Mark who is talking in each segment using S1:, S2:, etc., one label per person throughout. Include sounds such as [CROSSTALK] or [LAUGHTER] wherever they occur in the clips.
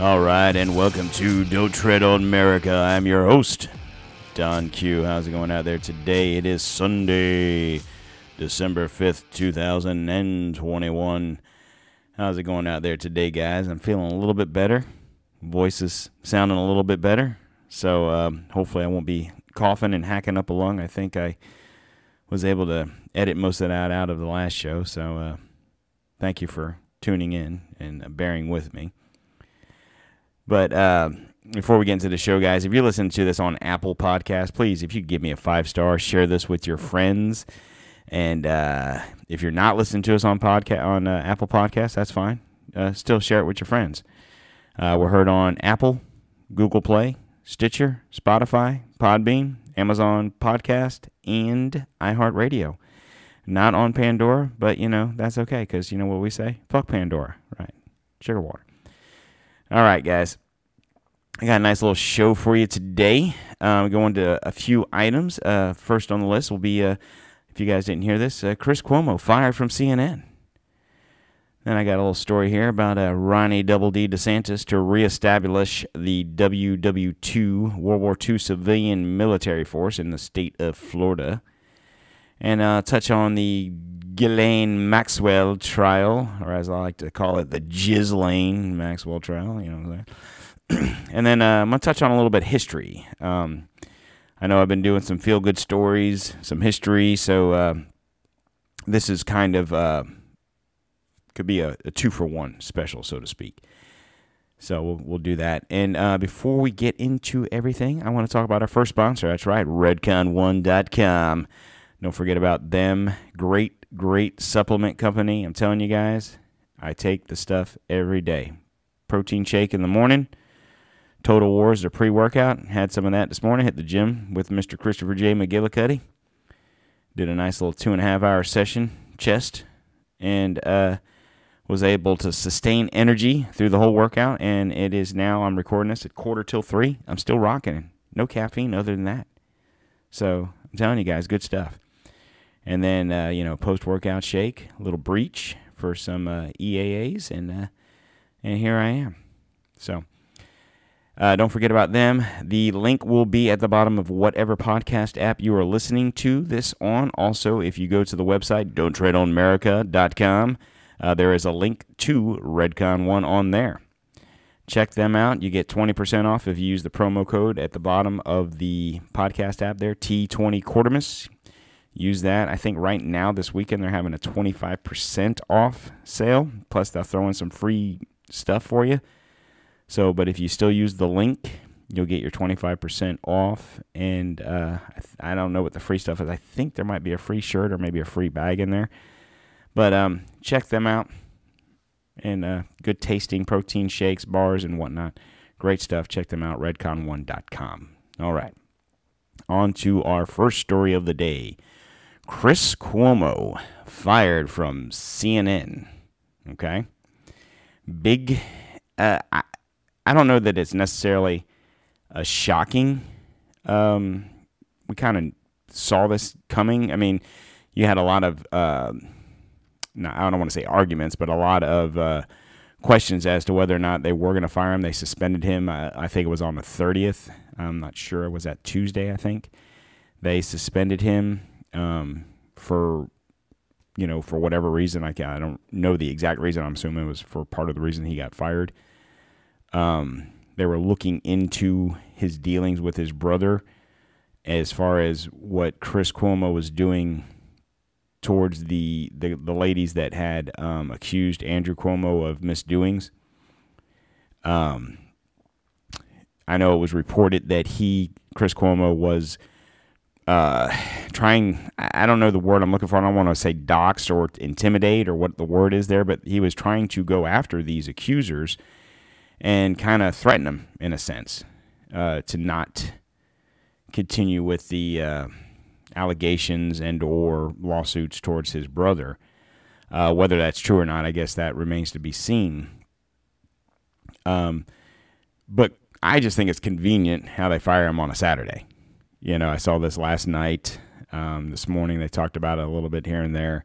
S1: All right, and welcome to Don't Tread on America. I'm your host, Don Q. How's it going out there today? It is Sunday, December 5th, 2021. How's it going out there today, guys? I'm feeling a little bit better. Voice is sounding a little bit better. So um, hopefully I won't be coughing and hacking up a lung. I think I was able to edit most of that out of the last show. So uh, thank you for tuning in and bearing with me. But uh, before we get into the show, guys, if you're listening to this on Apple Podcast, please, if you give me a five star, share this with your friends. And uh, if you're not listening to us on podcast on uh, Apple Podcast, that's fine. Uh, still share it with your friends. Uh, we're heard on Apple, Google Play, Stitcher, Spotify, Podbean, Amazon Podcast, and iHeartRadio. Not on Pandora, but you know that's okay because you know what we say: fuck Pandora, right? Sugar water. All right, guys. I got a nice little show for you today. Um, going to a few items. Uh, first on the list will be, uh, if you guys didn't hear this, uh, Chris Cuomo fired from CNN. Then I got a little story here about uh, Ronnie Double D DeSantis to reestablish the WW2 World War II civilian military force in the state of Florida. And uh, touch on the Ghislaine Maxwell trial, or as I like to call it, the Ghislaine Maxwell trial. You know what I'm saying? [CLEARS THROAT] and then uh, I'm to touch on a little bit history. Um, I know I've been doing some feel good stories, some history, so uh, this is kind of uh, could be a, a, two for one special, so to speak. So we'll, we'll do that. And uh, before we get into everything, I want to talk about our first sponsor. That's right, redcon1.com. Don't forget about them. Great great supplement company. I'm telling you guys, I take the stuff every day. Protein shake in the morning. Total Wars, the pre workout. Had some of that this morning. Hit the gym with Mr. Christopher J. McGillicuddy. Did a nice little two and a half hour session, chest, and uh, was able to sustain energy through the whole workout. And it is now, I'm recording this at quarter till three. I'm still rocking. No caffeine other than that. So I'm telling you guys, good stuff and then uh, you know post workout shake, a little breach for some uh, EAAs, and uh, and here I am. So. Uh, don't forget about them. The link will be at the bottom of whatever podcast app you are listening to this on. Also, if you go to the website, don'ttreadonamerica.com, uh, there is a link to Redcon One on there. Check them out. You get 20% off if you use the promo code at the bottom of the podcast app there, T20 Quartermas use that. I think right now this weekend they're having a 25% off sale. Plus they'll throw in some free stuff for you. So, but if you still use the link, you'll get your 25% off. And uh, I, th- I, don't know what the free stuff is. I think there might be a free shirt or maybe a free bag in there. But um, check them out. And uh, good tasting protein shakes, bars, and whatnot. Great stuff. Check them out, redcon1.com. All right. On to our first story of the day. Chris Cuomo fired from CNN. Okay. Big, uh, I, I don't know that it's necessarily a shocking. Um, we kind of saw this coming. I mean, you had a lot of, uh, no, I don't want to say arguments, but a lot of uh, questions as to whether or not they were going to fire him. They suspended him. Uh, I think it was on the 30th. I'm not sure. It was that Tuesday, I think. They suspended him um, for you know for whatever reason. I I don't know the exact reason. I'm assuming it was for part of the reason he got fired. Um, they were looking into his dealings with his brother as far as what Chris Cuomo was doing towards the the, the ladies that had um, accused Andrew Cuomo of misdoings. Um, I know it was reported that he, Chris Cuomo, was uh, trying I don't know the word I'm looking for. I don't want to say dox or intimidate or what the word is there, but he was trying to go after these accusers and kind of threaten them in a sense uh, to not continue with the uh, allegations and or lawsuits towards his brother. Uh, whether that's true or not, I guess that remains to be seen. Um, but I just think it's convenient how they fire him on a Saturday you know, I saw this last night. Um, this morning they talked about it a little bit here and there.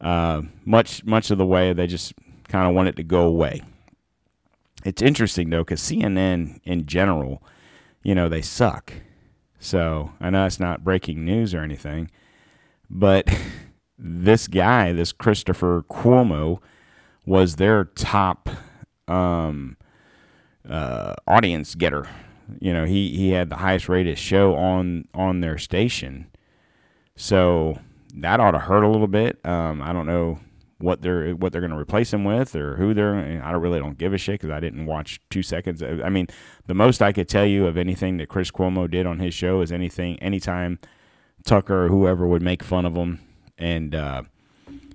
S1: Uh, much much of the way they just kind of want it to go away. It's interesting though because CNN in general, you know, they suck. So I know it's not breaking news or anything, but [LAUGHS] this guy, this Christopher Cuomo, was their top um, uh, audience getter. You know, he, he had the highest rated show on on their station. So that ought to hurt a little bit. Um, I don't know what they're what they're going to replace him with or who they're. I don't really don't give a shit because I didn't watch two seconds. I mean, the most I could tell you of anything that Chris Cuomo did on his show is anything anytime Tucker or whoever would make fun of him and uh,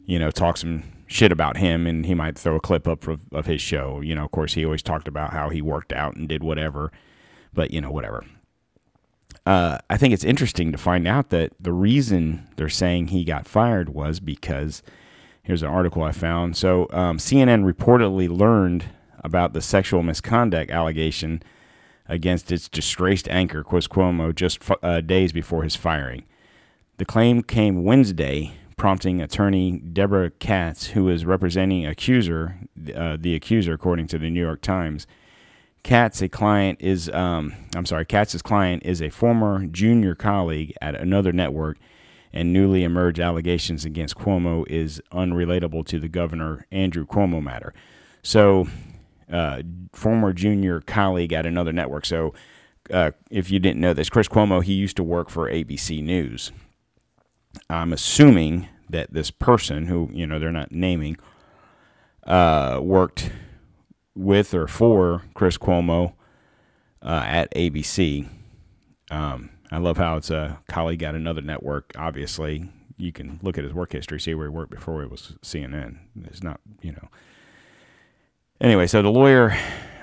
S1: you know talk some shit about him, and he might throw a clip up of, of his show. You know, of course, he always talked about how he worked out and did whatever, but you know, whatever. Uh, I think it's interesting to find out that the reason they're saying he got fired was because Here's an article I found. So, um, CNN reportedly learned about the sexual misconduct allegation against its disgraced anchor, Chris Cuomo, just uh, days before his firing. The claim came Wednesday, prompting attorney Debra Katz, who is representing accuser, uh, the accuser, according to the New York Times. Katz, a client, is um, I'm sorry, Katz's client is a former junior colleague at another network and newly emerged allegations against Cuomo is unrelatable to the governor Andrew Cuomo matter. So, uh, former junior colleague at another network. So, uh, if you didn't know this, Chris Cuomo, he used to work for ABC News. I'm assuming that this person, who you know they're not naming, uh, worked with or for Chris Cuomo uh, at ABC. Um, I love how it's a colleague at another network. Obviously, you can look at his work history, see where he worked before it was CNN. It's not, you know. Anyway, so the lawyer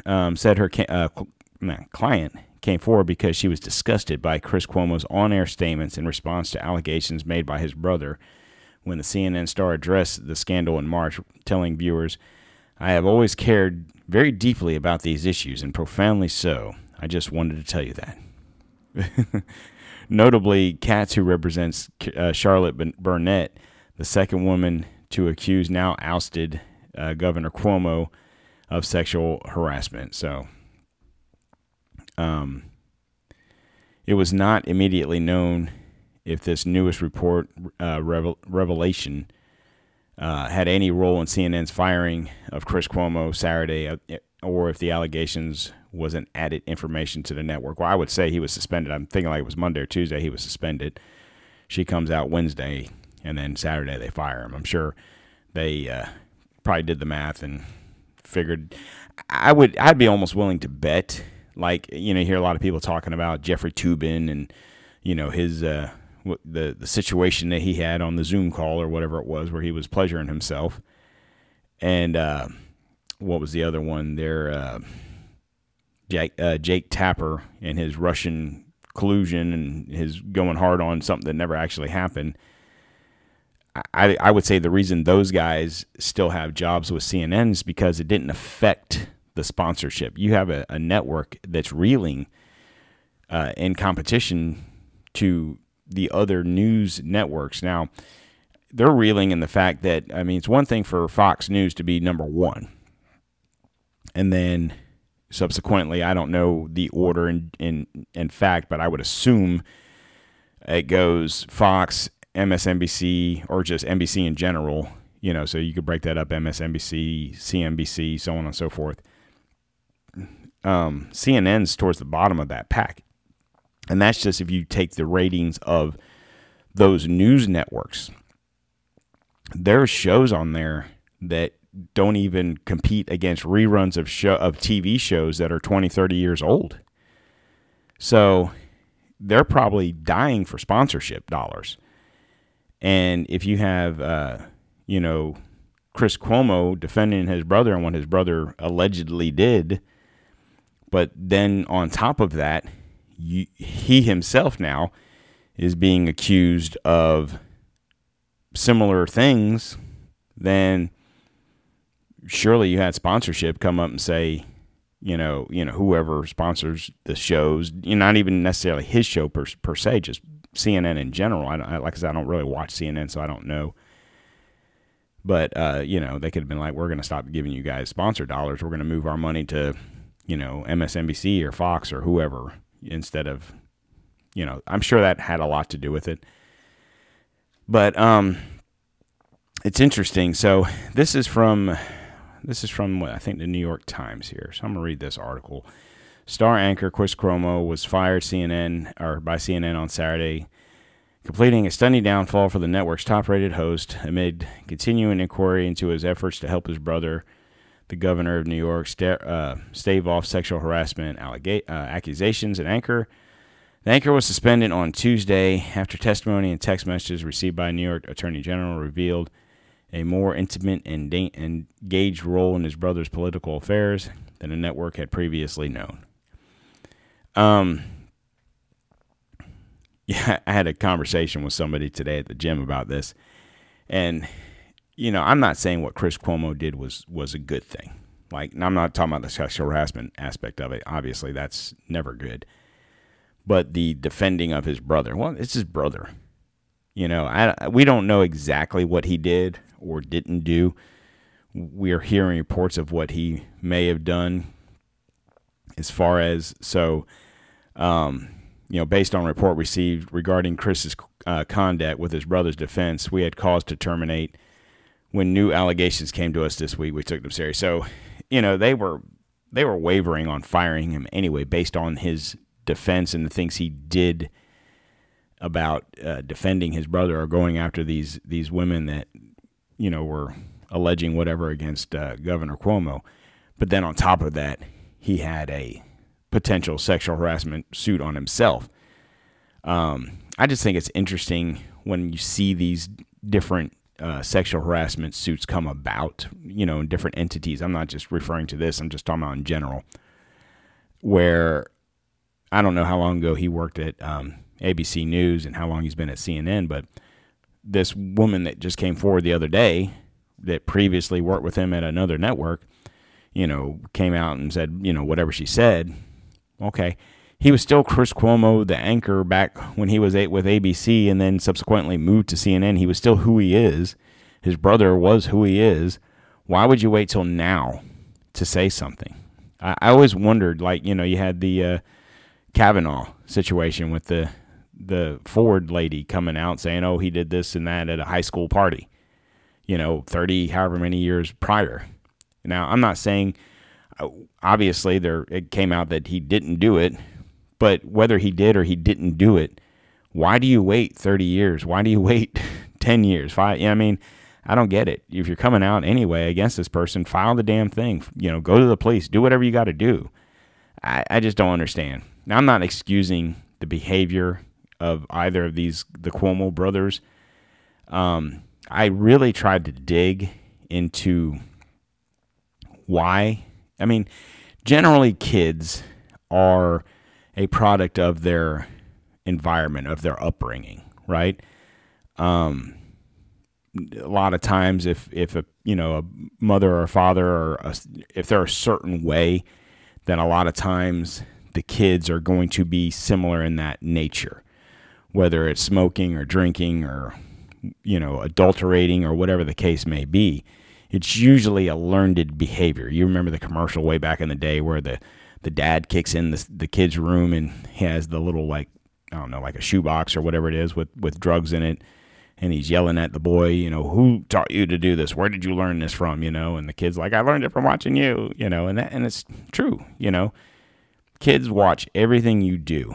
S1: um, said her uh, client came forward because she was disgusted by Chris Cuomo's on air statements in response to allegations made by his brother when the CNN star addressed the scandal in March, telling viewers, I have always cared very deeply about these issues and profoundly so. I just wanted to tell you that. [LAUGHS] Notably, Katz, who represents uh, Charlotte Bennett, the second woman to accuse now ousted uh, Governor Cuomo of sexual harassment. So, um, it was not immediately known if this newest report uh, revel- revelation uh, had any role in CNN's firing of Chris Cuomo Saturday, uh, or if the allegations wasn't added information to the network. Well, I would say he was suspended. I'm thinking like it was Monday or Tuesday he was suspended. She comes out Wednesday, and then Saturday they fire him. I'm sure they uh, probably did the math and figured. I would. I'd be almost willing to bet. Like you know, you hear a lot of people talking about Jeffrey Toobin and you know his uh, the the situation that he had on the Zoom call or whatever it was, where he was pleasuring himself, and uh, what was the other one there? Jake, uh, Jake Tapper and his Russian collusion and his going hard on something that never actually happened. I, I would say the reason those guys still have jobs with CNN is because it didn't affect the sponsorship. You have a, a network that's reeling uh, in competition to the other news networks. Now, they're reeling in the fact that, I mean, it's one thing for Fox News to be number one. And then subsequently. I don't know the order in in in fact, but I would assume it goes Fox, MSNBC, or just NBC in general. You know, so you could break that up: MSNBC, CNBC, so on and so forth. Um, CNN's towards the bottom of that pack, and that's just if you take the ratings of those news networks. There are shows on there that don't even compete against reruns of show of TV shows that are 20, 30 years old. So they're probably dying for sponsorship dollars. And if you have, uh, you know, Chris Cuomo defending his brother and what his brother allegedly did, but then on top of that, you, he himself now is being accused of similar things, then surely you had sponsorship come up and say, you know, you know, whoever sponsors the shows, you not even necessarily his show per, per se, just CNN in general. I, I like I said, I don't really watch CNN, so I don't know. But uh, you know, they could have been like, "We're going to stop giving you guys sponsor dollars. We're going to move our money to, you know, MSNBC or Fox or whoever instead of, you know." I'm sure that had a lot to do with it. But um, it's interesting. So this is from this is from I think the New York Times here. So I'm gonna read this article. Star anchor Chris Cuomo was fired CNN or by CNN on Saturday completing a stunning downfall for the network's top rated host amid continuing inquiry into his efforts to help his brother, the governor of New York, st- uh, stave off sexual harassment allega- uh, accusations. An anchor. The anchor was suspended on Tuesday after testimony and text messages received by New York Attorney General revealed a more intimate and da- engaged role in his brother's political affairs than the network had previously known. Um, [LAUGHS] yeah, I had a conversation with somebody today at the gym about this, and you know, I'm not saying what Chris Cuomo did was was a good thing. Like, I'm not talking about the sexual harassment aspect of it. Obviously, that's never good. But the defending of his brother, well, it's his brother. You know, I, we don't know exactly what he did or didn't do. We are hearing reports of what he may have done. As far as so, um, you know, based on report received regarding Chris's uh, conduct with his brother's defense, we had cause to terminate. When new allegations came to us this week, we took them serious. So, you know, they were they were wavering on firing him anyway, based on his defense and the things he did about uh, defending his brother or going after these these women that you know were alleging whatever against uh, Governor Cuomo. But then on top of that, he had a potential sexual harassment suit on himself. Um, I just think it's interesting when you see these different uh, sexual harassment suits come about, you know, in different entities. I'm not just referring to this, I'm just talking about in general. Where I don't know how long ago he worked at um, ABC News and how long he's been at CNN, but this woman that just came forward the other day that previously worked with him at another network, you know, came out and said, you know, whatever she said, Okay. He was still Chris Cuomo, the anchor back when he was with ABC and then subsequently moved to CNN. He was still who he is. His brother was who he is. Why would you wait till now to say something? I, I always wondered, like, you know, you had the uh, Kavanaugh situation with the the Ford lady coming out saying, "Oh, he did this and that at a high school party," you know, thirty however many years prior. Now, I'm not saying uh, obviously there it came out that he didn't do it, but whether he did or he didn't do it, why do you wait 30 years? Why do you [LAUGHS] wait 10 years? I mean, I don't get it. If you're coming out anyway against this person, file the damn thing. You know, go to the police, do whatever you got to do. I, I just don't understand. Now, I'm not excusing the behavior of either of these, the Cuomo brothers. Um, I really tried to dig into why I mean, generally, kids are a product of their environment, of their upbringing, right? Um, a lot of times, if if a you know a mother or a father or a, if they're a certain way, then a lot of times the kids are going to be similar in that nature, whether it's smoking or drinking or you know adulterating or whatever the case may be it's usually a learned behavior. You remember the commercial way back in the day where the the dad kicks in the the kid's room and has the little like I don't know like a shoebox or whatever it is with with drugs in it, and he's yelling at the boy, you know, who taught you to do this? Where did you learn this from? You know, and the kid's like, I learned it from watching you. You know, and that and it's true. You know, kids watch everything you do.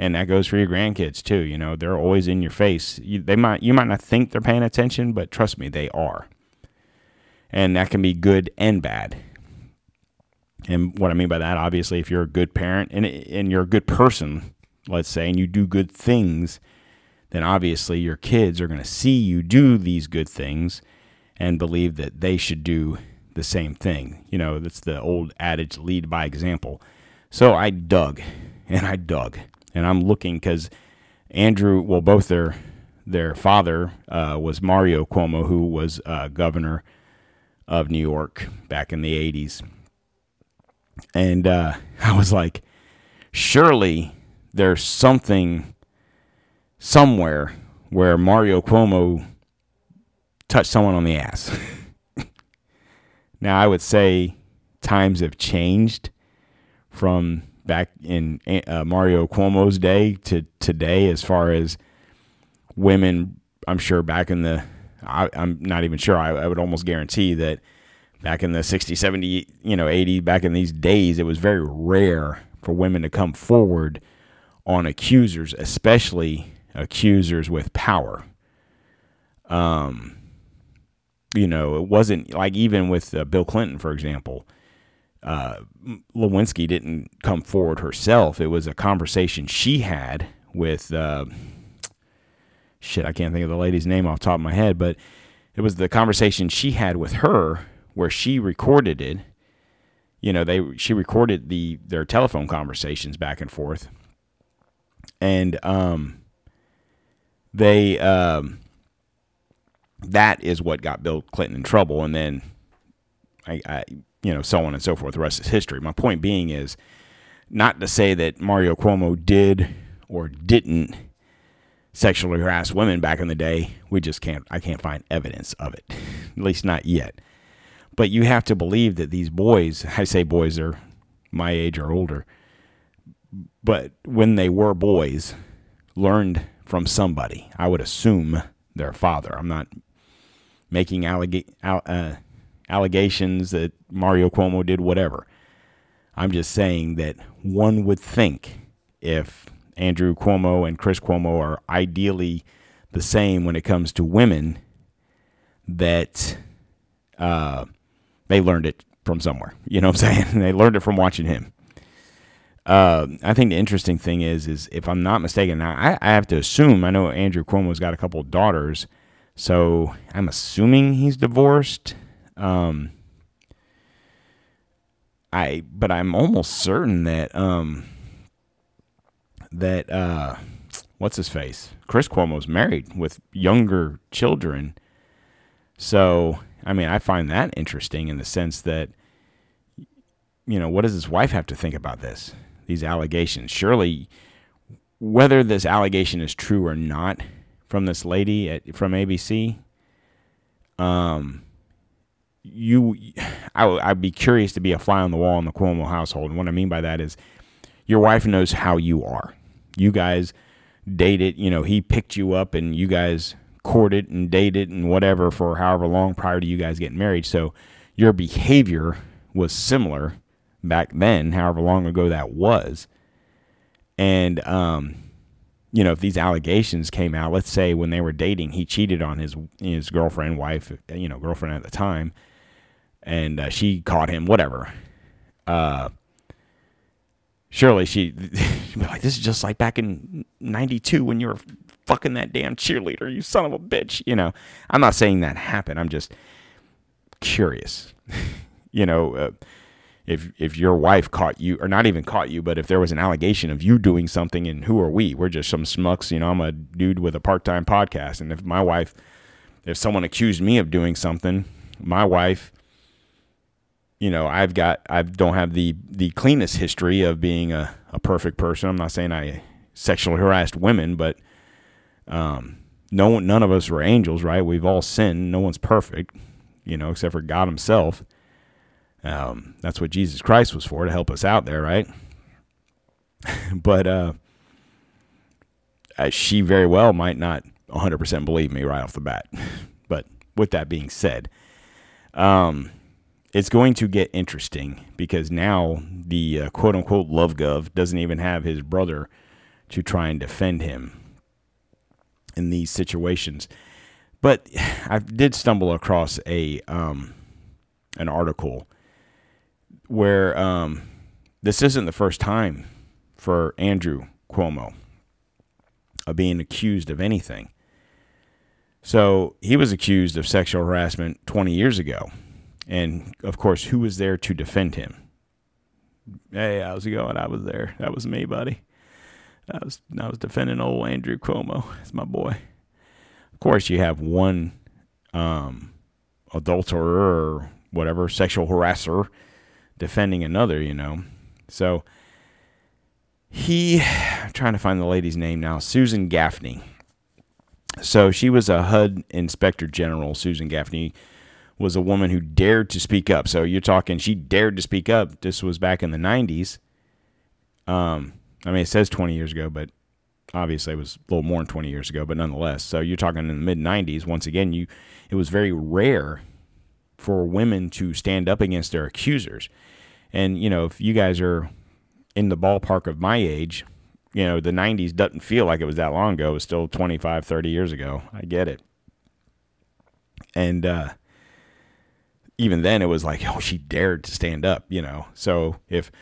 S1: And that goes for your grandkids too. You know, they're always in your face. You, they might you might not think they're paying attention, but trust me, they are and that can be good and bad. And what I mean by that, obviously, if you're a good parent and and you're a good person, let's say, and you do good things, then obviously your kids are going to see you do these good things and believe that they should do the same thing. You know, that's the old adage, lead by example. So I dug and I dug and I'm looking because Andrew, well, both their their father uh, was Mario Cuomo, who was uh, governor of New York back in the 80s. And uh, [LAUGHS] I was like, surely there's something somewhere where Mario Cuomo touched someone on the ass. [LAUGHS] now, I would say times have changed from back in uh, Mario Cuomo's day to today as far as women. I'm sure back in the, I, am not even sure. I, I would almost guarantee that back in the 60, 70, you know, 80, back in these days, it was very rare for women to come forward on accusers, especially accusers with power. Um, you know, it wasn't like even with uh, Bill Clinton, for example. Uh, Lewinsky didn't come forward herself. It was a conversation she had with uh, shit. I can't think of the lady's name off top of my head, but it was the conversation she had with her where she recorded it. You know, they she recorded the their telephone conversations back and forth, and um, they um, that is what got Bill Clinton in trouble, and then I, I you know so on and so forth. The rest is history. My point being is not to say that Mario Cuomo did or didn't sexually harass women back in the day. We just can't. I can't find evidence of it, [LAUGHS] at least not yet. But you have to believe that these boys, I say boys are my age or older, but when they were boys, learned from somebody. I would assume their father. I'm not making allega- uh, allegations that Mario Cuomo did whatever. I'm just saying that one would think if Andrew Cuomo and Chris Cuomo are ideally the same when it comes to women, that uh, they learned it from somewhere. [LAUGHS] You know what I'm saying? they learned it from watching him. Uh, I think the interesting thing is, is if I'm not mistaken, I, I have to assume I know Andrew Cuomo's got a couple daughters, so I'm assuming he's divorced. Um, I but I'm almost certain that um, that uh, what's his face, Chris Cuomo's married with younger children. So I mean, I find that interesting in the sense that you know what does his wife have to think about this? these allegations. Surely, whether this allegation is true or not from this lady at, from ABC, um, you, I, I'd be curious to be a fly on the wall in the Cuomo household. And what I mean by that is, your wife knows how you are. You guys dated, you know, he picked you up and you guys courted and dated and whatever for however long prior to you guys getting married. So your behavior was similar back then, however long ago that was. And, um, you know, if these allegations came out, let's say when they were dating, he cheated on his his girlfriend, wife, you know, girlfriend at the time, and uh, she caught him, whatever. Uh, surely she, [LAUGHS] be like, "This is just like back in '92 when you were fucking that damn cheerleader, you son of a bitch." You know, I'm not saying that happened. I'm just curious. [LAUGHS] you know, uh, if if your wife caught you or not even caught you but if there was an allegation of you doing something and who are we we're just some smucks you know i'm a dude with a part-time podcast and if my wife if someone accused me of doing something my wife you know i've got i don't have the the cleanest history of being a, a perfect person i'm not saying i sexually harassed women but um no none of us were angels right we've all sinned no one's perfect you know except for god himself um, that's what Jesus Christ was for to help us out there, right? [LAUGHS] but uh, she very well might not 100% believe me right off the bat. [LAUGHS] but with that being said, um, it's going to get interesting because now the uh, quote unquote love gov doesn't even have his brother to try and defend him in these situations. But [SIGHS] I did stumble across a um, an article where um, this isn't the first time for Andrew Cuomo of being accused of anything. So he was accused of sexual harassment 20 years ago. And of course, who was there to defend him? Hey, how's it going? I was there. That was me, buddy. I was I was defending old Andrew Cuomo. It's my boy. Of course, you have one um, adulterer or whatever, sexual harasser defending another, you know. So he, I'm trying to find the lady's name now, Susan Gaffney. So she was a HUD Inspector General. Susan Gaffney was a woman who dared to speak up. So you're talking, she dared to speak up. This was back in the 90s. Um, I mean, it says 20 years ago, but obviously it was a little more than 20 years ago, but nonetheless. So you're talking in the mid 90s. Once again, you it was very rare for women to stand up against their accusers. And, you know, if you guys are in the ballpark of my age, you know, the 90s doesn't feel like it was that long ago. It was still 25, 30 years ago. I get it. And uh, even then, it was like, oh, she dared to stand up, you know. So if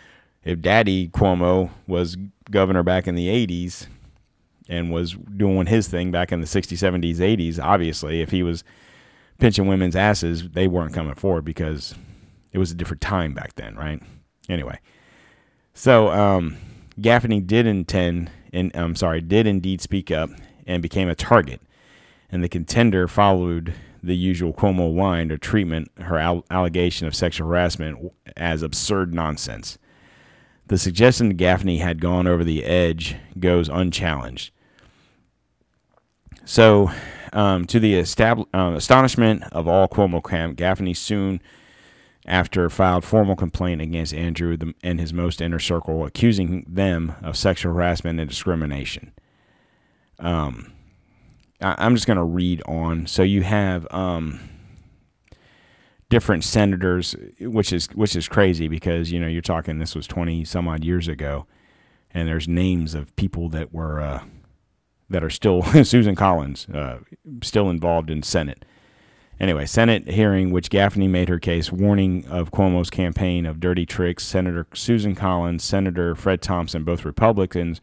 S1: if Daddy Cuomo was governor back in the 80s and was doing his thing back in the 60s, 70s, 80s, obviously, if he was pinching women's asses, they weren't coming forward because it was a different time back then, right? Anyway, so um, Gaffney did intend, and I'm sorry, did indeed speak up and became a target, and the contender followed the usual Cuomo line or treatment her al- allegation of sexual harassment as absurd nonsense. The suggestion that Gaffney had gone over the edge goes unchallenged. So, um, to the estab- uh, astonishment of all Cuomo camp, Gaffney soon after filed formal complaint against Andrew and his most inner circle, accusing them of sexual harassment and discrimination. Um, I, am just going to read on. So you have um, different senators, which is which is crazy because you know you're talking this was 20 some odd years ago, and there's names of people that were uh, that are still [LAUGHS] Susan Collins uh, still involved in Senate. Anyway, Senate hearing which Gaffney made her case, warning of Cuomo's campaign of dirty tricks. Senator Susan Collins, Senator Fred Thompson, both Republicans,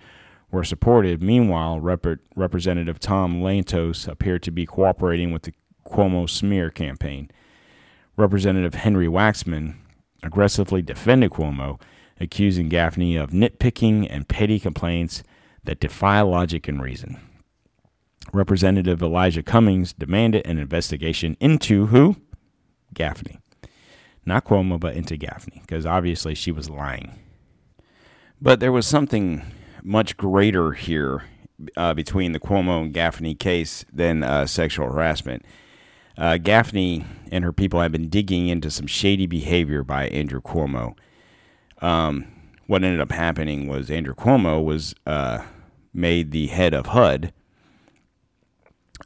S1: were supported. Meanwhile, Rep- Representative Tom Lantos appeared to be cooperating with the Cuomo smear campaign. Representative Henry Waxman aggressively defended Cuomo, accusing Gaffney of nitpicking and petty complaints that defy logic and reason. Representative Elijah Cummings demanded an investigation into who? Gaffney. Not Cuomo, but into Gaffney, because obviously she was lying. But there was something much greater here uh, between the Cuomo and Gaffney case than uh, sexual harassment. Uh, Gaffney and her people have been digging into some shady behavior by Andrew Cuomo. Um, what ended up happening was Andrew Cuomo was uh, made the head of HUD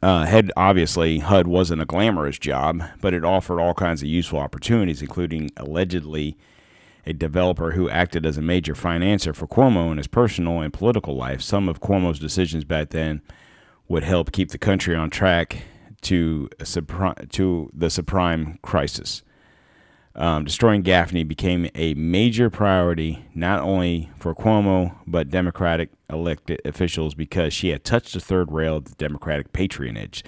S1: uh, head obviously HUD wasn't a glamorous job, but it offered all kinds of useful opportunities, including allegedly a developer who acted as a major financier for Cuomo in his personal and political life. Some of Cuomo's decisions back then would help keep the country on track to to the subprime crisis. Um, destroying Gaffney became a major priority not only for Cuomo but Democratic elected officials because she had touched the third rail of the Democratic patronage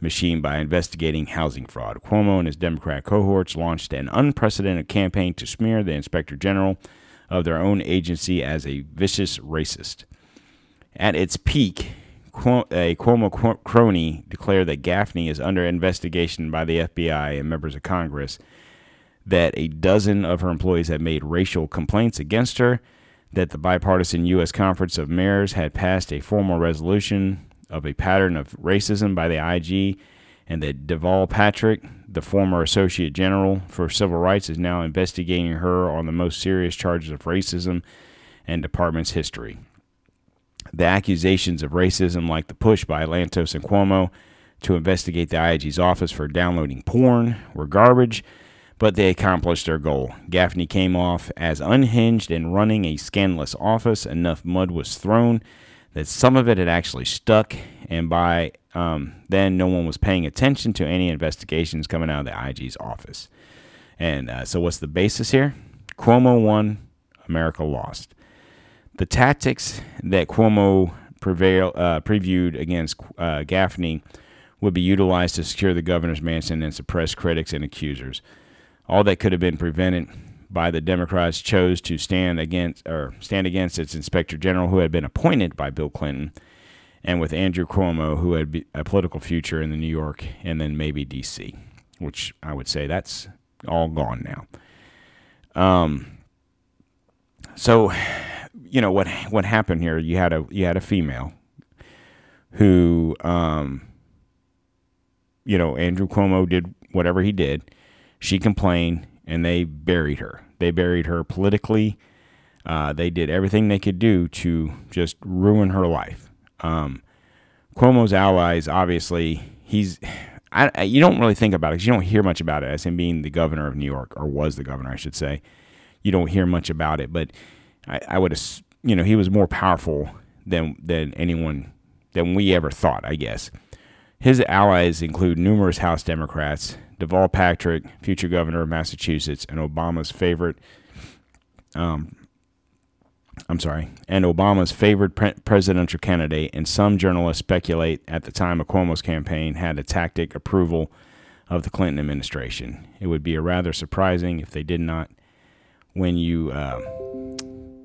S1: machine by investigating housing fraud. Cuomo and his Democrat cohorts launched an unprecedented campaign to smear the Inspector General of their own agency as a vicious racist. At its peak, a Cuomo crony declared that Gaffney is under investigation by the FBI and members of Congress that a dozen of her employees had made racial complaints against her, that the bipartisan U.S. Conference of Mayors had passed a formal resolution of a pattern of racism by the IG, and that Deval Patrick, the former Associate General for Civil Rights, is now investigating her on the most serious charges of racism and department's history. The accusations of racism, like the push by Lantos and Cuomo to investigate the IG's office for downloading porn, were garbage but they accomplished their goal. Gaffney came off as unhinged and running a scandalous office. Enough mud was thrown that some of it had actually stuck, and by um, then, no one was paying attention to any investigations coming out of the IG's office. And uh, so, what's the basis here? Cuomo won, America lost. The tactics that Cuomo prevail, uh, previewed against uh, Gaffney would be utilized to secure the governor's mansion and suppress critics and accusers. All that could have been prevented by the Democrats chose to stand against or stand against its inspector general who had been appointed by Bill Clinton and with Andrew Cuomo who had a political future in the New York and then maybe DC, which I would say that's all gone now. Um so you know what what happened here you had a you had a female who um you know, Andrew Cuomo did whatever he did. She complained, and they buried her. They buried her politically. Uh, they did everything they could do to just ruin her life. Um, Cuomo's allies, obviously, he's. I, you don't really think about it you don't hear much about it as him being the governor of New York, or was the governor, I should say. You don't hear much about it, but I, I would, you know, he was more powerful than than anyone than we ever thought, I guess. His allies include numerous House Democrats, Deval Patrick, future governor of Massachusetts, and Obama's favorite. Um, I'm sorry, and Obama's favorite pre- presidential candidate, and some journalists speculate at the time of Cuomo's campaign had a tactic approval of the Clinton administration. It would be rather surprising if they did not when you uh,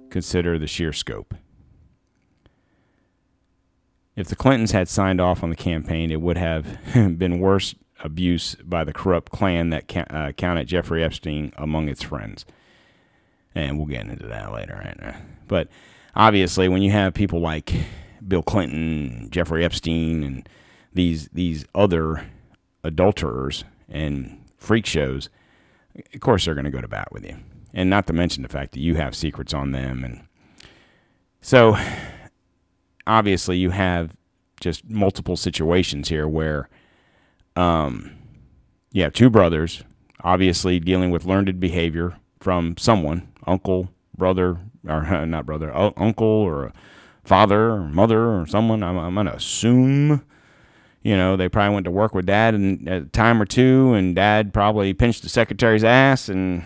S1: consider the sheer scope. If the Clintons had signed off on the campaign, it would have [LAUGHS] been worse abuse by the corrupt clan that ca- uh, counted Jeffrey Epstein among its friends. And we'll get into that later. Right? But obviously, when you have people like Bill Clinton, Jeffrey Epstein, and these these other adulterers and freak shows, of course they're going to go to bat with you. And not to mention the fact that you have secrets on them, and so obviously you have just multiple situations here where um, have two brothers, obviously dealing with learned behavior from someone, uncle, brother, or [LAUGHS] not brother, uncle, or father, or mother, or someone. I'm, I'm going to assume, you know, they probably went to work with dad and a time or two, and dad probably pinched the secretary's ass and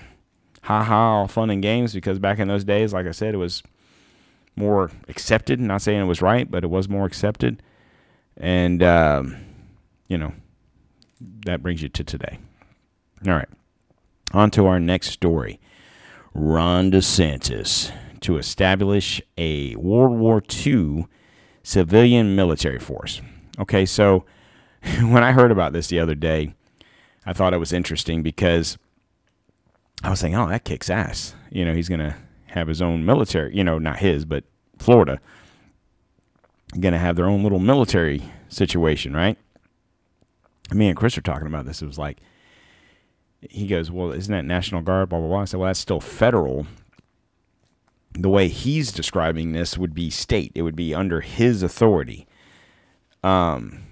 S1: ha ha, all fun and games because back in those days, like I said, it was more accepted. Not saying it was right, but it was more accepted. And, um, you know, that brings you to today. All right. On to our next story. Ron DeSantis to establish a World War II civilian military force. Okay, so [LAUGHS] when I heard about this the other day, I thought it was interesting because I was saying, oh, that kicks ass. You know, he's going to have his own military, you know, not his, but Florida, going to have their own little military situation, right? Me and Chris are talking about this. It was like, he goes, Well, isn't that National Guard? Blah, blah, blah. I said, Well, that's still federal. The way he's describing this would be state, it would be under his authority. Um,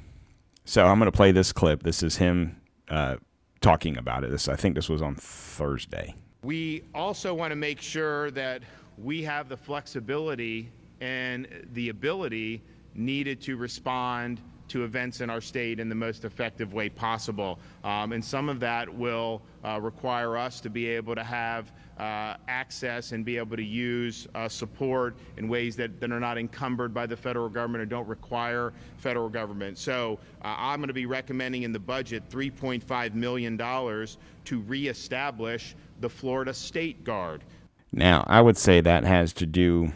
S1: so I'm going to play this clip. This is him uh, talking about it. This I think this was on Thursday.
S2: We also want to make sure that we have the flexibility and the ability needed to respond to events in our state in the most effective way possible. Um, and some of that will uh, require us to be able to have uh, access and be able to use uh, support in ways that, that are not encumbered by the federal government or don't require federal government. So uh, I'm going to be recommending in the budget $3.5 million to reestablish the Florida State Guard.
S1: Now, I would say that has to do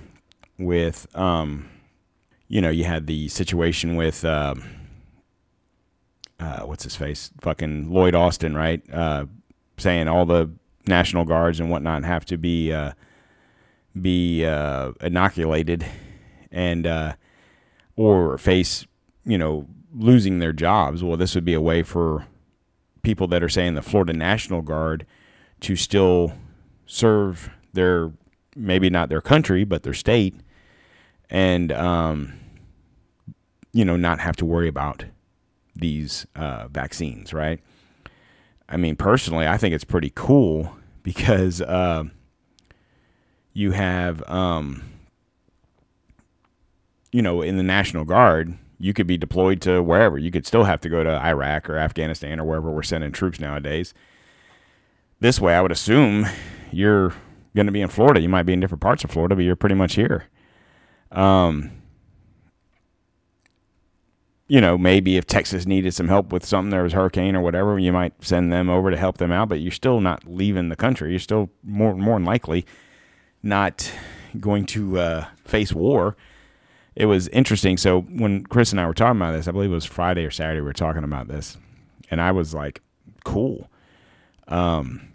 S1: with um, you know, you had the situation with uh, uh, what's his face, fucking Lloyd Austin, right? Uh, saying all the National Guards and whatnot have to be uh, be uh, inoculated and uh, or face, you know, losing their jobs. Well, this would be a way for people that are saying the Florida National Guard to still serve their maybe not their country but their state and um, you know not have to worry about these uh, vaccines, right? I mean, personally, I think it's pretty cool because uh, you have, um, you know, in the National Guard, you could be deployed to wherever. You could still have to go to Iraq or Afghanistan or wherever we're sending troops nowadays. This way, I would assume you're going to be in Florida. You might be in different parts of Florida, but you're pretty much here. Um, you know, maybe if Texas needed some help with something, there was hurricane or whatever, you might send them over to help them out. But you're still not leaving the country. You're still more more than likely not going to uh, face war. It was interesting. So when Chris and I were talking about this, I believe it was Friday or Saturday, we were talking about this, and I was like, "Cool." Um,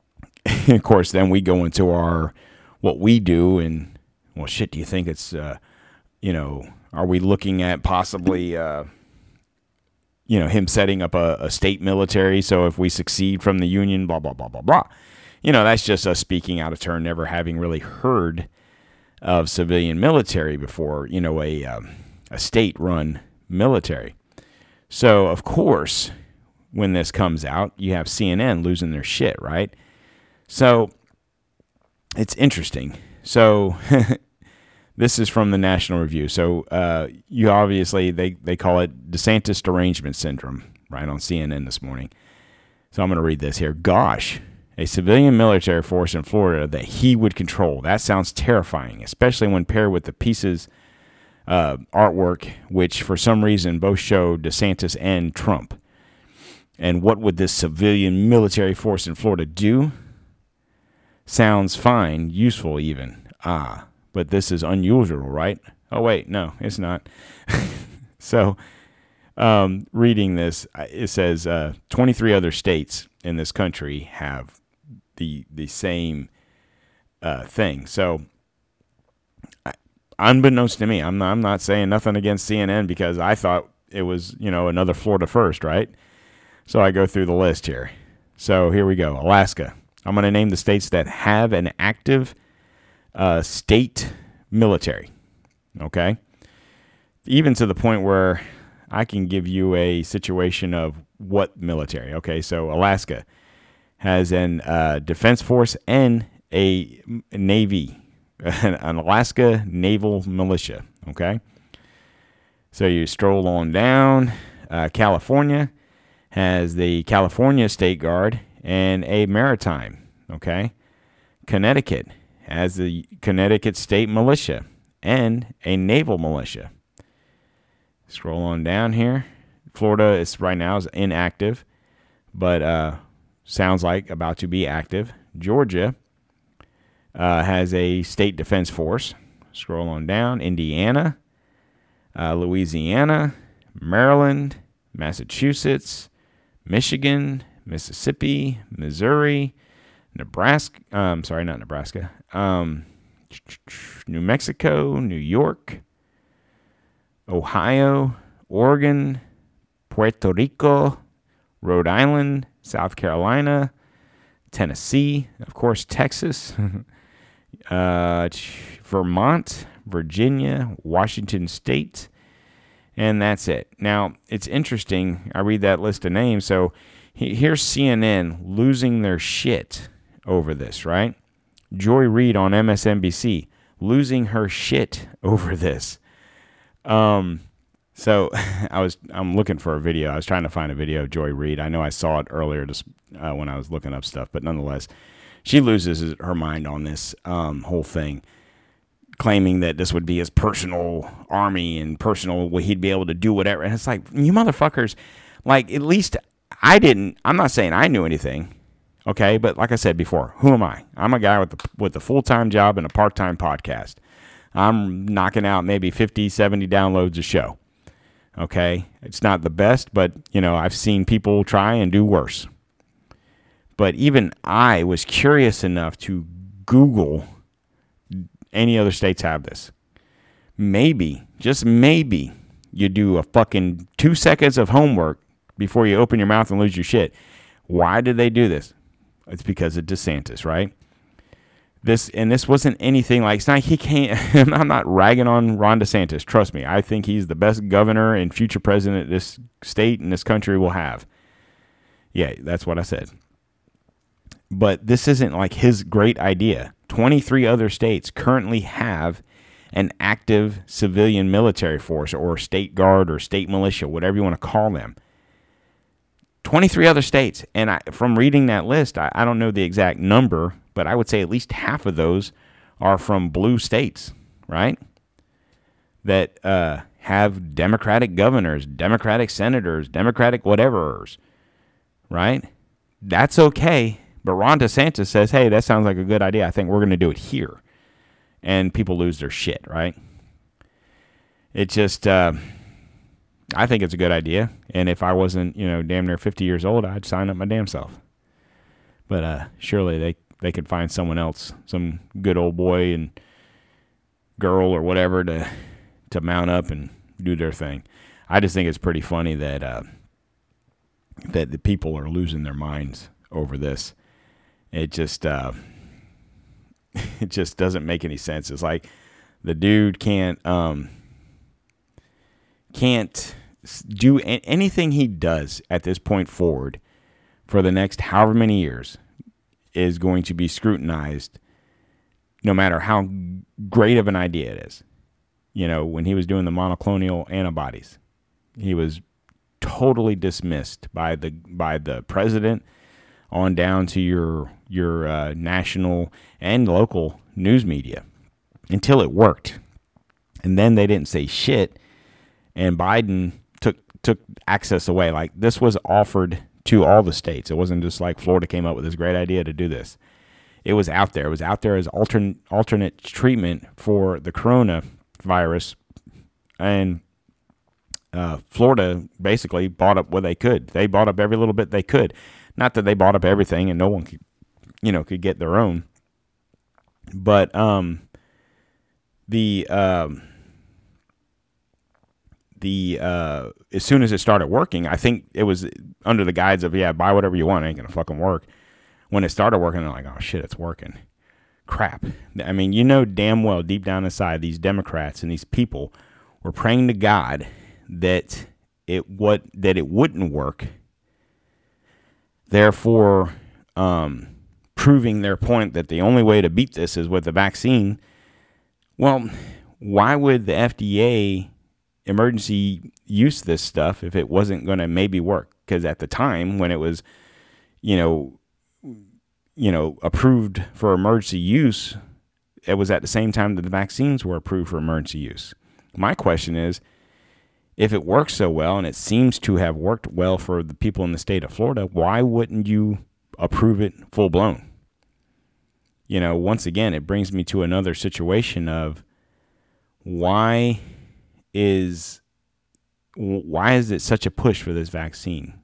S1: [LAUGHS] of course, then we go into our what we do, and well, shit, do you think it's, uh, you know, are we looking at possibly, uh, you know, him setting up a, a state military. So if we succeed from the Union, blah, blah, blah, blah, blah. You know, that's just us speaking out of turn, never having really heard of civilian military before, you know, a, um, a state run military. So, of course, when this comes out, you have CNN losing their shit, right? So, it's interesting. So, [LAUGHS] this is from the National Review. So, uh, you obviously, they, they call it DeSantis derangement syndrome, right, on CNN this morning. So, I'm going to read this here. Gosh, a civilian military force in Florida that he would control. That sounds terrifying, especially when paired with the pieces uh, artwork, which for some reason both show DeSantis and Trump. And what would this civilian military force in Florida do? Sounds fine, useful even. Ah, but this is unusual, right? Oh, wait, no, it's not. [LAUGHS] so, um, reading this, it says uh, 23 other states in this country have the the same uh, thing. So, unbeknownst to me, I'm not, I'm not saying nothing against CNN because I thought it was you know another Florida first, right? So I go through the list here. So here we go. Alaska. I'm going to name the states that have an active uh, state military. Okay. Even to the point where I can give you a situation of what military. Okay. So Alaska has an uh, defense force and a navy, [LAUGHS] an Alaska Naval Militia. Okay. So you stroll on down. Uh, California has the California State Guard and a maritime. Okay. Connecticut has the Connecticut State Militia and a naval militia. Scroll on down here. Florida is right now is inactive, but uh, sounds like about to be active. Georgia uh, has a state defense force. Scroll on down. Indiana, uh, Louisiana, Maryland, Massachusetts, Michigan, Mississippi, Missouri, Nebraska. Um, sorry, not Nebraska. Um, New Mexico, New York, Ohio, Oregon, Puerto Rico, Rhode Island, South Carolina, Tennessee, of course, Texas, [LAUGHS] uh, Vermont, Virginia, Washington State, and that's it. Now, it's interesting. I read that list of names. So here's CNN losing their shit over this, right? Joy Reid on MSNBC losing her shit [LAUGHS] over this. Um, so [LAUGHS] I was I'm looking for a video. I was trying to find a video of Joy Reid. I know I saw it earlier just uh, when I was looking up stuff, but nonetheless, she loses her mind on this um, whole thing claiming that this would be his personal army and personal he'd be able to do whatever. And it's like you motherfuckers, like at least I didn't. I'm not saying I knew anything, okay? But like I said before, who am I? I'm a guy with with a full time job and a part time podcast. I'm knocking out maybe 50, 70 downloads a show. Okay, it's not the best, but you know I've seen people try and do worse. But even I was curious enough to Google any other states have this. Maybe, just maybe, you do a fucking two seconds of homework before you open your mouth and lose your shit. Why did they do this? It's because of DeSantis, right? This and this wasn't anything like it's not he can't [LAUGHS] I'm not ragging on Ron DeSantis. Trust me, I think he's the best governor and future president this state and this country will have. Yeah, that's what I said. But this isn't like his great idea. 23 other states currently have an active civilian military force or state guard or state militia, whatever you want to call them. 23 other states. And I, from reading that list, I, I don't know the exact number, but I would say at least half of those are from blue states, right? That uh, have Democratic governors, Democratic senators, Democratic whateverers, right? That's okay but Ron DeSantis says, hey, that sounds like a good idea. I think we're going to do it here. And people lose their shit, right? It just, uh, I think it's a good idea. And if I wasn't, you know, damn near 50 years old, I'd sign up my damn self. But uh, surely they, they could find someone else, some good old boy and girl or whatever to, to mount up and do their thing. I just think it's pretty funny that uh, that the people are losing their minds over this. It just uh, [LAUGHS] it just doesn't make any sense. It's like the dude can't um, can't do anything he does at this point forward for the next however many years is going to be scrutinized no matter how great of an idea it is. You know, when he was doing the monoclonal antibodies, he was totally dismissed by the by the president on down to your your uh, national and local news media until it worked. And then they didn't say shit and Biden took took access away. Like this was offered to all the states. It wasn't just like Florida came up with this great idea to do this. It was out there. It was out there as alternate alternate treatment for the coronavirus, and uh, Florida basically bought up what they could. They bought up every little bit they could. Not that they bought up everything, and no one could, you know, could get their own. But um, the um, the uh, as soon as it started working, I think it was under the guides of yeah, buy whatever you want, it ain't gonna fucking work. When it started working, they're like, oh shit, it's working. Crap. I mean, you know damn well deep down inside these Democrats and these people were praying to God that it what that it wouldn't work. Therefore, um, proving their point that the only way to beat this is with the vaccine. Well, why would the FDA emergency use this stuff if it wasn't going to maybe work. Because at the time when it was you know you know approved for emergency use it was at the same time that the vaccines were approved for emergency use. My question is if it works so well and it seems to have worked well for the people in the state of Florida why wouldn't you approve it full blown you know once again it brings me to another situation of why is why is it such a push for this vaccine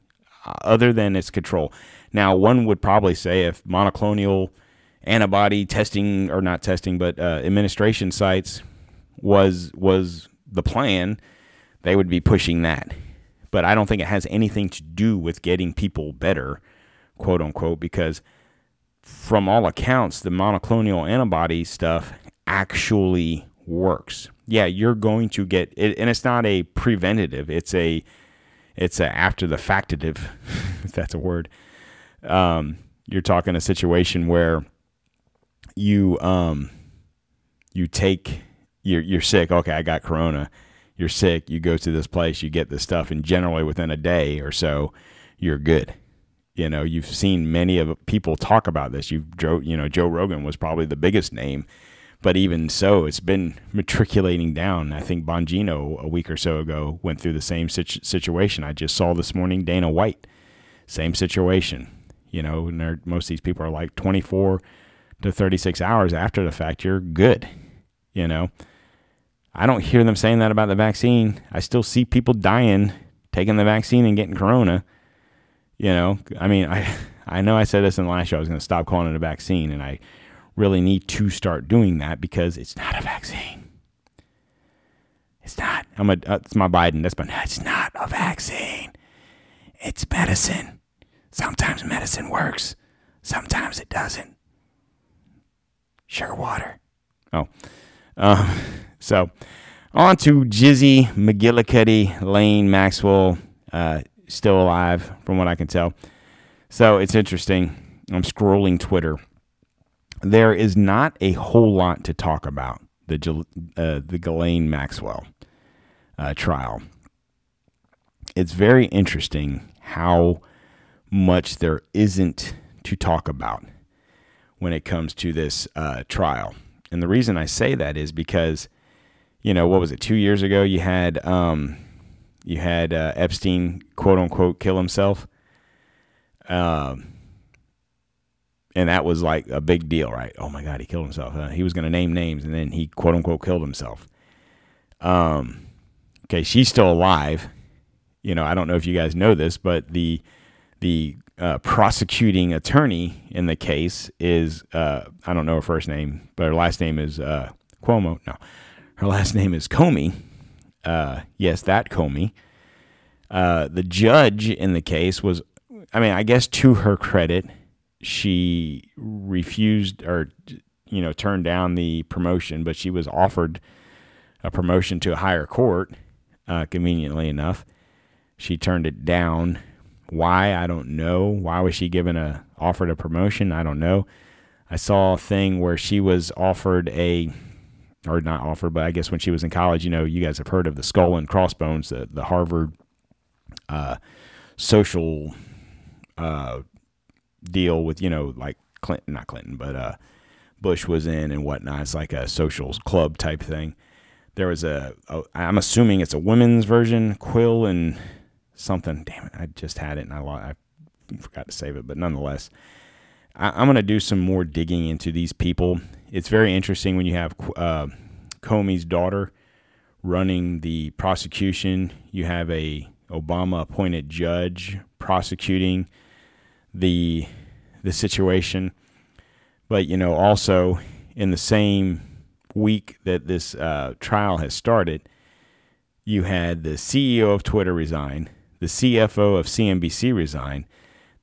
S1: uh, other than its control? Now, one would probably say if monoclonal antibody testing or not testing, but uh, administration sites was was the plan, they would be pushing that. But I don't think it has anything to do with getting people better, quote unquote, because from all accounts, the monoclonal antibody stuff actually works yeah, you're going to get it, and it's not a preventative. It's a it's a after the factative, [LAUGHS] if that's a word. Um, you're talking a situation where you um you take you're you're sick. Okay, I got corona. You're sick. You go to this place. You get this stuff, and generally within a day or so, you're good. You know, you've seen many of people talk about this. You've Joe, you know, Joe Rogan was probably the biggest name but even so, it's been matriculating down. I think Bongino a week or so ago went through the same situ- situation. I just saw this morning Dana White, same situation. You know, most of these people are like 24 to 36 hours after the fact, you're good. You know, I don't hear them saying that about the vaccine. I still see people dying taking the vaccine and getting corona. You know, I mean, I [LAUGHS] I know I said this in the last show. I was going to stop calling it a vaccine, and I really need to start doing that because it's not a vaccine. It's not. I'm a. Uh, it's my Biden. That's my. It's not a vaccine. It's medicine. Sometimes medicine works. Sometimes it doesn't. Sure water. Oh. Um, [LAUGHS] so on to Jizzy McGillicuddy, Lane Maxwell, uh, still alive from what I can tell. So it's interesting. I'm scrolling Twitter there is not a whole lot to talk about the uh, the Ghislaine Maxwell uh, trial. It's very interesting how much there isn't to talk about when it comes to this uh, trial, and the reason I say that is because, you know, what was it? Two years ago, you had um, you had uh, Epstein quote unquote kill himself. Um, and that was like a big deal, right? Oh my God, he killed himself. Uh, he was going to name names, and then he quote unquote killed himself. Um, okay, she's still alive. You know, I don't know if you guys know this, but the the uh, prosecuting attorney in the case is uh, I don't know her first name, but her last name is uh, Cuomo. No, her last name is Comey. Uh, yes, that Comey. Uh, the judge in the case was, I mean, I guess to her credit, she refused or, you know, turned down the promotion, but she was offered a promotion to a higher court, uh, conveniently enough. She turned it down. Why? I don't know. Why was she given a offered a promotion? I don't know. I saw a thing where she was offered a or not offered, but I guess when she was in college, you know, you guys have heard of the skull and crossbones, the the Harvard uh, social uh, deal with you know like Clinton, not Clinton, but uh, Bush was in and whatnot. It's like a social club type thing. There was a, a I'm assuming it's a women's version, Quill and something. Damn it, I just had it and I, I forgot to save it, but nonetheless, I, am going to do some more digging into these people. It's very interesting when you have uh, Comey's daughter running the prosecution. You have a Obama appointed judge prosecuting the the situation. But you know, also in the same week that this uh, trial has started, you had the CEO of Twitter resign, the CFO of CNBC resign,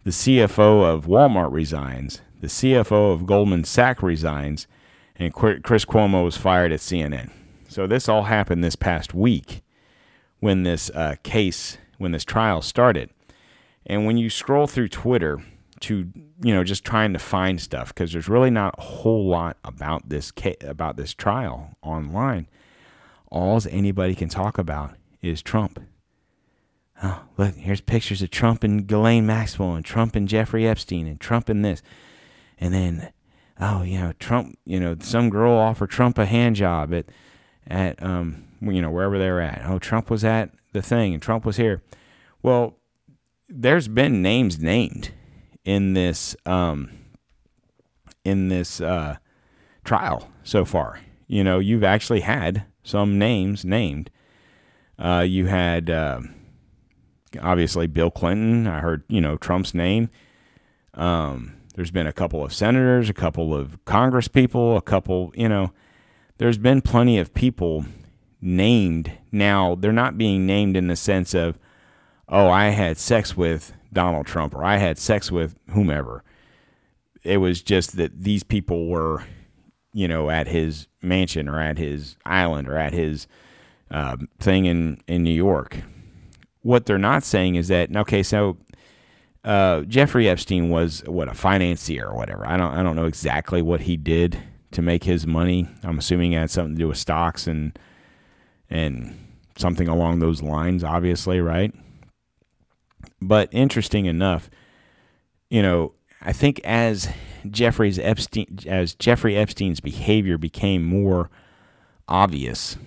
S1: the CFO of Walmart resigns, the CFO of Goldman Sachs resigns, and Chris Cuomo was fired at CNN. So this all happened this past week when this uh, case, when this trial started. And when you scroll through Twitter to, you know, just trying to find stuff, because there's really not a whole lot about this ca- about this trial online. All anybody can talk about is Trump. Oh, look, here's pictures of Trump and Ghislaine Maxwell and Trump and Jeffrey Epstein and Trump and this. And then, oh, you know, Trump, you know, some girl offered Trump a hand job at, at, um, you know, wherever they were at. Oh, Trump was at the thing and Trump was here. Well, there's been names named in this, um, in this, uh, trial so far. You know, you've actually had some names named. Uh, you had, uh, obviously Bill Clinton. I heard, you know, Trump's name. Um, there's been a couple of senators, a couple of Congress people, a couple, you know, there's been plenty of people named. Now, they're not being named in the sense of, oh, I had sex with Donald Trump or I had sex with whomever. It was just that these people were, you know, at his mansion or at his island or at his uh, thing in, in New York what they're not saying is that okay, so uh, Jeffrey Epstein was what a financier or whatever. I don't I don't know exactly what he did to make his money. I'm assuming it had something to do with stocks and and something along those lines, obviously, right? But interesting enough, you know, I think as Jeffrey's Epstein as Jeffrey Epstein's behavior became more obvious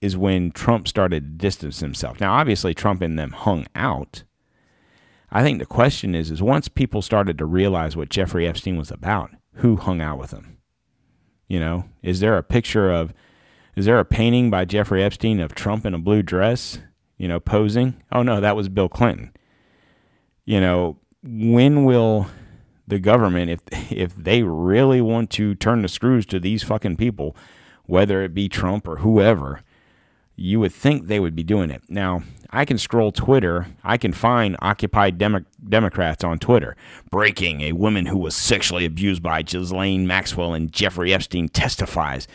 S1: is when Trump started to distance himself. Now, obviously, Trump and them hung out. I think the question is, is once people started to realize what Jeffrey Epstein was about, who hung out with him? You know, is there a picture of, is there a painting by Jeffrey Epstein of Trump in a blue dress, you know, posing? Oh no, that was Bill Clinton. You know, when will the government, if if they really want to turn the screws to these fucking people, whether it be Trump or whoever, you would think they would be doing it. Now, I can scroll Twitter. I can find Occupy Demo- Democrats on Twitter. Breaking a woman who was sexually abused by Ghislaine Maxwell and Jeffrey Epstein testifies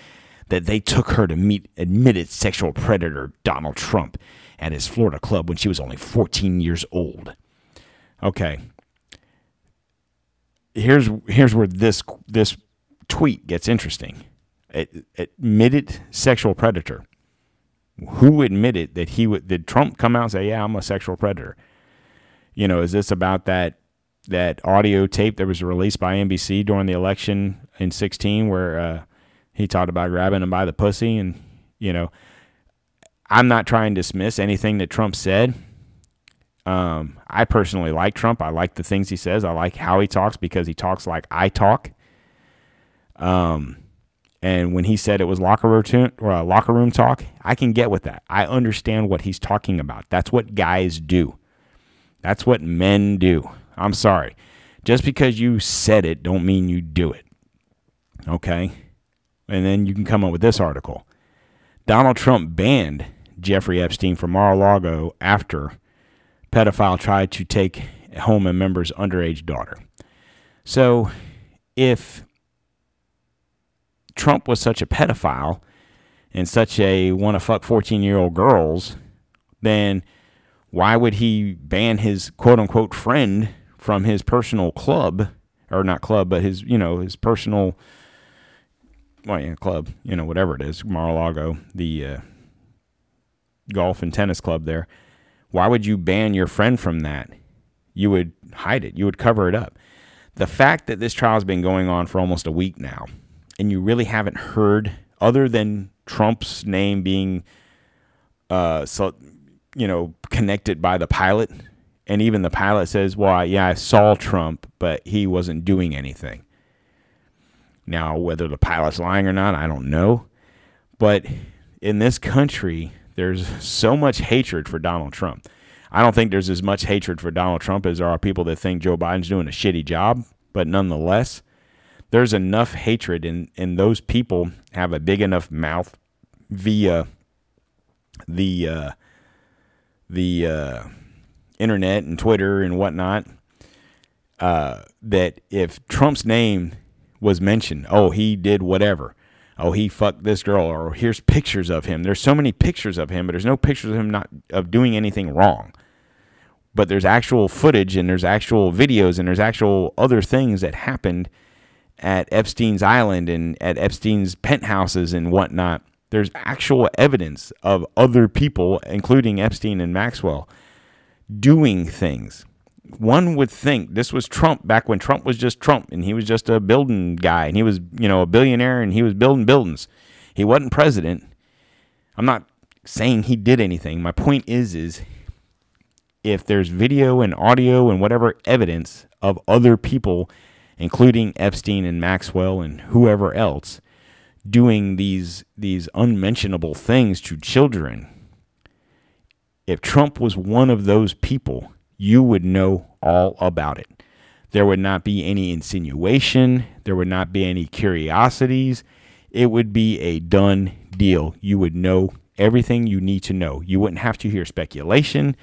S1: that they took her to meet admitted sexual predator Donald Trump at his Florida club when she was only 14 years old. Okay. Here's here's where this this tweet gets interesting. Admitted sexual predator who admitted that he would did Trump come out and say, "Yeah, I'm a sexual predator"? You know, is this about that that audio tape that was released by NBC during the election in 16 where uh, he talked about grabbing him by the pussy and you know, I'm not trying to dismiss anything that Trump said. Um, I personally like Trump. I like the things he says. I like how he talks because he talks like I talk. Um, and when he said it was locker room or uh, locker room talk, I can get with that. I understand what he's talking about. That's what guys do. That's what men do. I'm sorry. Just because you said it don't mean you do it. Okay? And then you can come up with this article. Donald Trump banned Jeffrey Epstein from Mar-a-Lago after pedophile tried to take home a member's underage daughter. So, if Trump was such a pedophile and such a want to fuck 14 year old girls, then why would he ban his quote unquote friend from his personal club or not club, but his, you know, his personal, well, yeah, club, you know, whatever it is, Mar-a-Lago, the uh, golf and tennis club there. Why would you ban your friend from that? You would hide it. You would cover it up. The fact that this trial has been going on for almost a week now, and you really haven't heard, other than Trump's name being, uh, so, you know, connected by the pilot, and even the pilot says, "Well, yeah, I saw Trump, but he wasn't doing anything." Now, whether the pilot's lying or not, I don't know. But in this country, there's [LAUGHS] so much hatred for Donald Trump. I don't think there's as much hatred for Donald Trump as there are people that think Joe Biden's doing a shitty job, but nonetheless, there's enough hatred and and those people have a big enough mouth via the uh, the uh, internet and Twitter and whatnot uh, that if Trump's name was mentioned, oh he did whatever, oh he fucked this girl, or here's pictures of him. There's so many pictures of him, but there's no pictures of him not of doing anything wrong. But there's actual footage and there's actual videos and there's actual other things that happened at Epstein's Island and at Epstein's penthouses and whatnot. There's actual evidence of other people, including Epstein and Maxwell, doing things. One would think this was Trump back when Trump was just Trump and he was just a building guy and he was, you know, a billionaire and he was building buildings. He wasn't president. I'm not saying he did anything. My point is is if there's video and audio and whatever evidence of other people including Epstein and Maxwell and whoever else doing these these unmentionable things to children if Trump was one of those people, you would know all about it. There would not be any insinuation, there would not be any curiosities. It would be a done deal. You would know everything you need to know. You wouldn't have to hear speculation.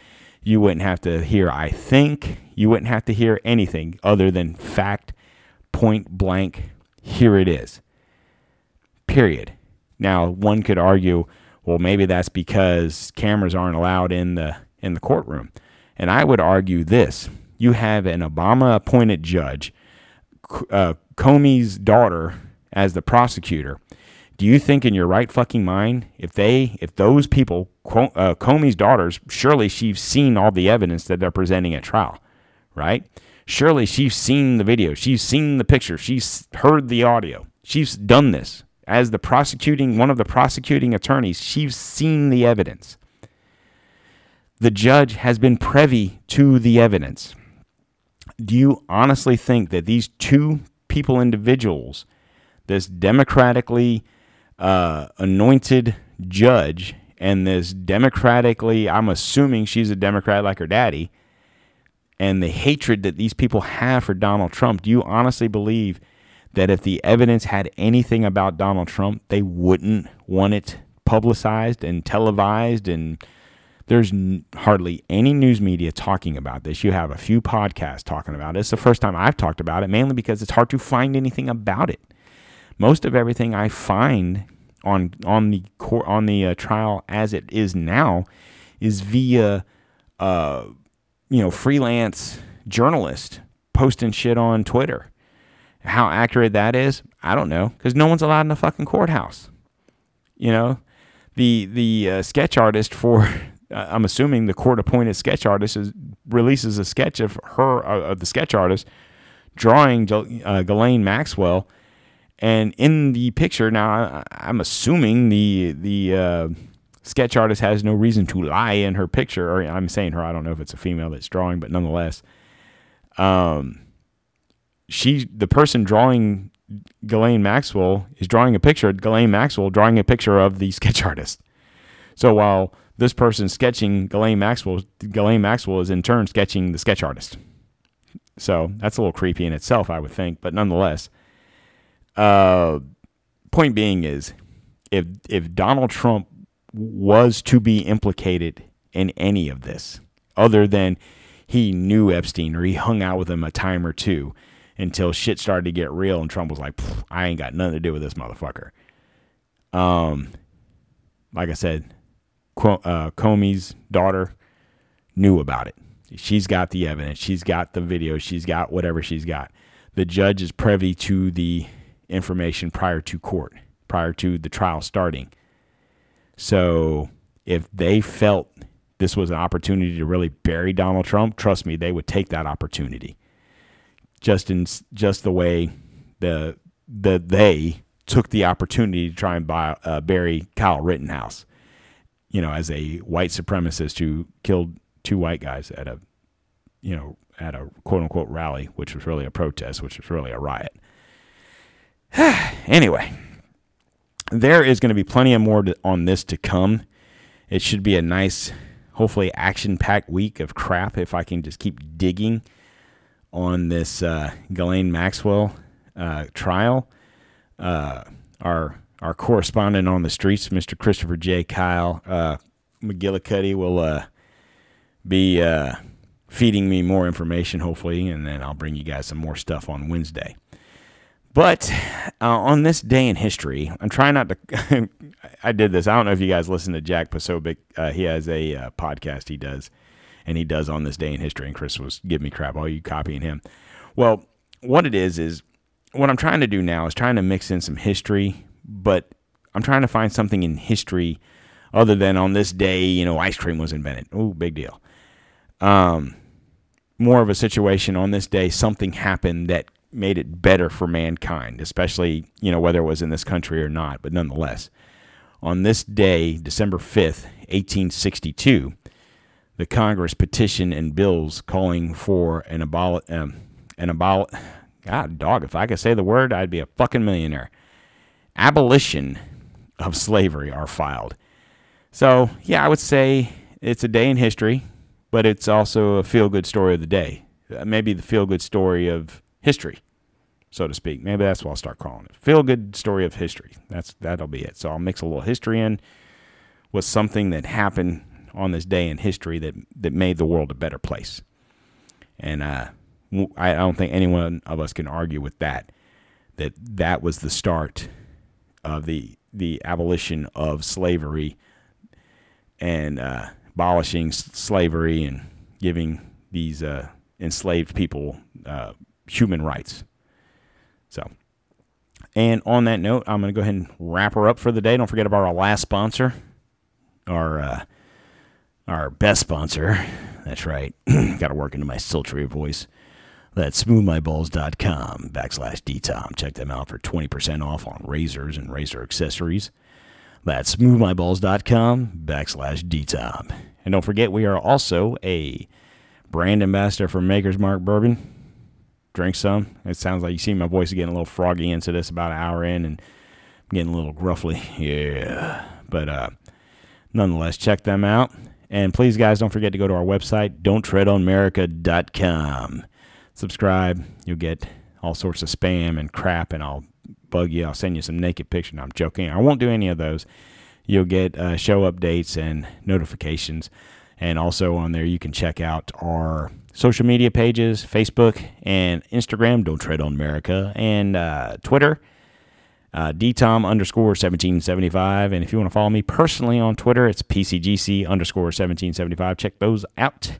S1: You wouldn't have to hear, I think. You wouldn't have to hear anything other than fact, point blank, here it is. Period. Now, one could argue, well, maybe that's because cameras aren't allowed in the in the courtroom. And I would argue this: you have an Obama-appointed judge, uh, Comey's daughter, as the prosecutor. Do you think, in your right fucking mind, if they, if those people, uh, Comey's daughters, surely she's seen all the evidence that they're presenting at trial, right? Surely she's seen the video, she's seen the picture, she's heard the audio, she's done this as the prosecuting one of the prosecuting attorneys, she's seen the evidence. The judge has been privy to the evidence. Do you honestly think that these two people, individuals, this democratically uh, anointed judge and this democratically, I'm assuming she's a Democrat like her daddy, and the hatred that these people have for Donald Trump, do you honestly believe that if the evidence had anything about Donald Trump, they wouldn't want it publicized and televised. And there's n- hardly any news media talking about this. You have a few podcasts talking about it. It's the first time I've talked about it, mainly because it's hard to find anything about it. Most of everything I find on on the court on the uh, trial as it is now is via uh, you know freelance journalist posting shit on Twitter how accurate that is, I don't know, because no one's allowed in the fucking courthouse. You know, the the uh, sketch artist for, I'm assuming the court appointed sketch artist is, releases a sketch of her uh, of the sketch artist drawing uh, Ghislaine Maxwell, and in the picture now, I, am assuming the the uh, sketch artist has no reason to lie in her picture, or I'm saying her. I don't know if it's a female that's drawing, but nonetheless, um she the person drawing Ghislaine Maxwell is drawing a picture. Ghislaine Maxwell drawing a picture of the sketch [LAUGHS] artist. So while this person sketching Ghislaine Maxwell, Ghislaine Maxwell is in turn sketching the sketch artist. So that's a little creepy in itself, I would think, but nonetheless. Uh, point being is, if if Donald Trump was to be implicated in any of this, other than he knew Epstein or he hung out with him a time or two until shit started to get real and Trump was like, I ain't got nothing to do with this motherfucker. Um, like I said, uh, Comey's daughter knew about it. She's got the evidence. She's got the video. She's got whatever she's got. The judge is privy to the information prior to court, prior to the trial starting. So if they felt this was an opportunity to really bury Donald Trump, trust me, they would take that opportunity. Just in just the way the the they took the opportunity to try and buy, uh, bury Kyle Rittenhouse, you know, as a white supremacist who killed two white guys at a, you know, at a quote unquote rally, which was really a protest, which was really a riot. [SIGHS] anyway, there is going to be plenty of more to, on this to come. It should be a nice, hopefully action packed week of crap if I can just keep digging on this uh, Ghislaine Maxwell uh, trial. Uh, our our correspondent on the streets, Mr. Christopher J. Kyle uh, McGillicuddy, will uh, be uh, feeding me more information, hopefully, and then I'll bring you guys some more stuff on Wednesday. But uh, on this day in history, I'm trying not to. [LAUGHS] I did this. I don't know if you guys listen to Jack Posobiec. Uh, he has a uh, podcast he does, and he does on this day in history. And Chris was giving me crap. All you copying him? Well, what it is is what I'm trying to do now is trying to mix in some history, but I'm trying to find something in history other than on this day, you know, ice cream was invented. Oh, big deal. Um, more of a situation on this day, something happened that made it better for mankind, especially, you know, whether it was in this country or not, but nonetheless. On this day, December 5th, 1862, the Congress petitioned and bills calling for an abol um, an abol God dog, if I could say the word, I'd be a fucking millionaire. Abolition of slavery are filed. So, yeah, I would say it's a day in history, but it's also a feel good story of the day. Uh, maybe the feel good story of history, so to speak. Maybe that's what I'll start calling it. Feel good story of history. That's that'll be it. So I'll mix a little history in with something that happened on this day in history that that made the world a better place. And uh, I don't think anyone of us can argue with that. That that was the start of the the abolition of slavery and uh, abolishing slavery and giving these uh, enslaved people uh, human rights. So, and on that note, I'm going to go ahead and wrap her up for the day. Don't forget about our last sponsor, our uh, our best sponsor. That's right. [CLEARS THROAT] Got to work into my sultry voice. That's smoothmyballs.com backslash DTOM. Check them out for 20% off on razors and razor accessories. That's smoothmyballs.com backslash DTOM. And don't forget, we are also a brand ambassador for Maker's Mark Bourbon. Drink some. It sounds like you see my voice getting a little froggy into this about an hour in and I'm getting a little gruffly. Yeah. But uh, nonetheless, check them out. And please, guys, don't forget to go to our website, don'ttreadonamerica.com subscribe. You'll get all sorts of spam and crap, and I'll bug you. I'll send you some naked pictures. No, I'm joking. I won't do any of those. You'll get uh, show updates and notifications. And also on there, you can check out our social media pages Facebook and Instagram, Don't Tread on America, and uh, Twitter, uh, DTOM underscore 1775. And if you want to follow me personally on Twitter, it's PCGC underscore 1775. Check those out.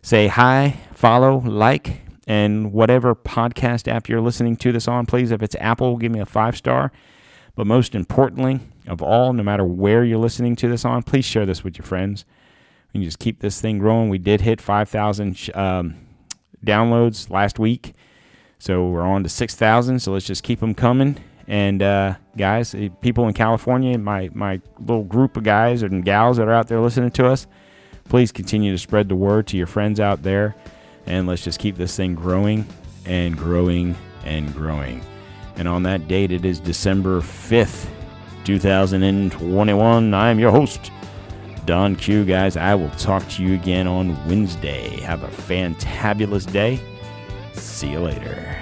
S1: Say hi, follow, like, and whatever podcast app you're listening to this on, please, if it's Apple, give me a five star. But most importantly of all, no matter where you're listening to this on, please share this with your friends. We can just keep this thing growing. We did hit 5,000 um, downloads last week. So we're on to 6,000. So let's just keep them coming. And uh, guys, eh, people in California, my, my little group of guys and gals that are out there listening to us, please continue to spread the word to your friends out there and let's just keep this thing growing and growing and growing. And on that date, it is December 5th, 2021. I'm your host, Don Q. Guys, I will talk to you again on Wednesday. Have a fantabulous day. See you later.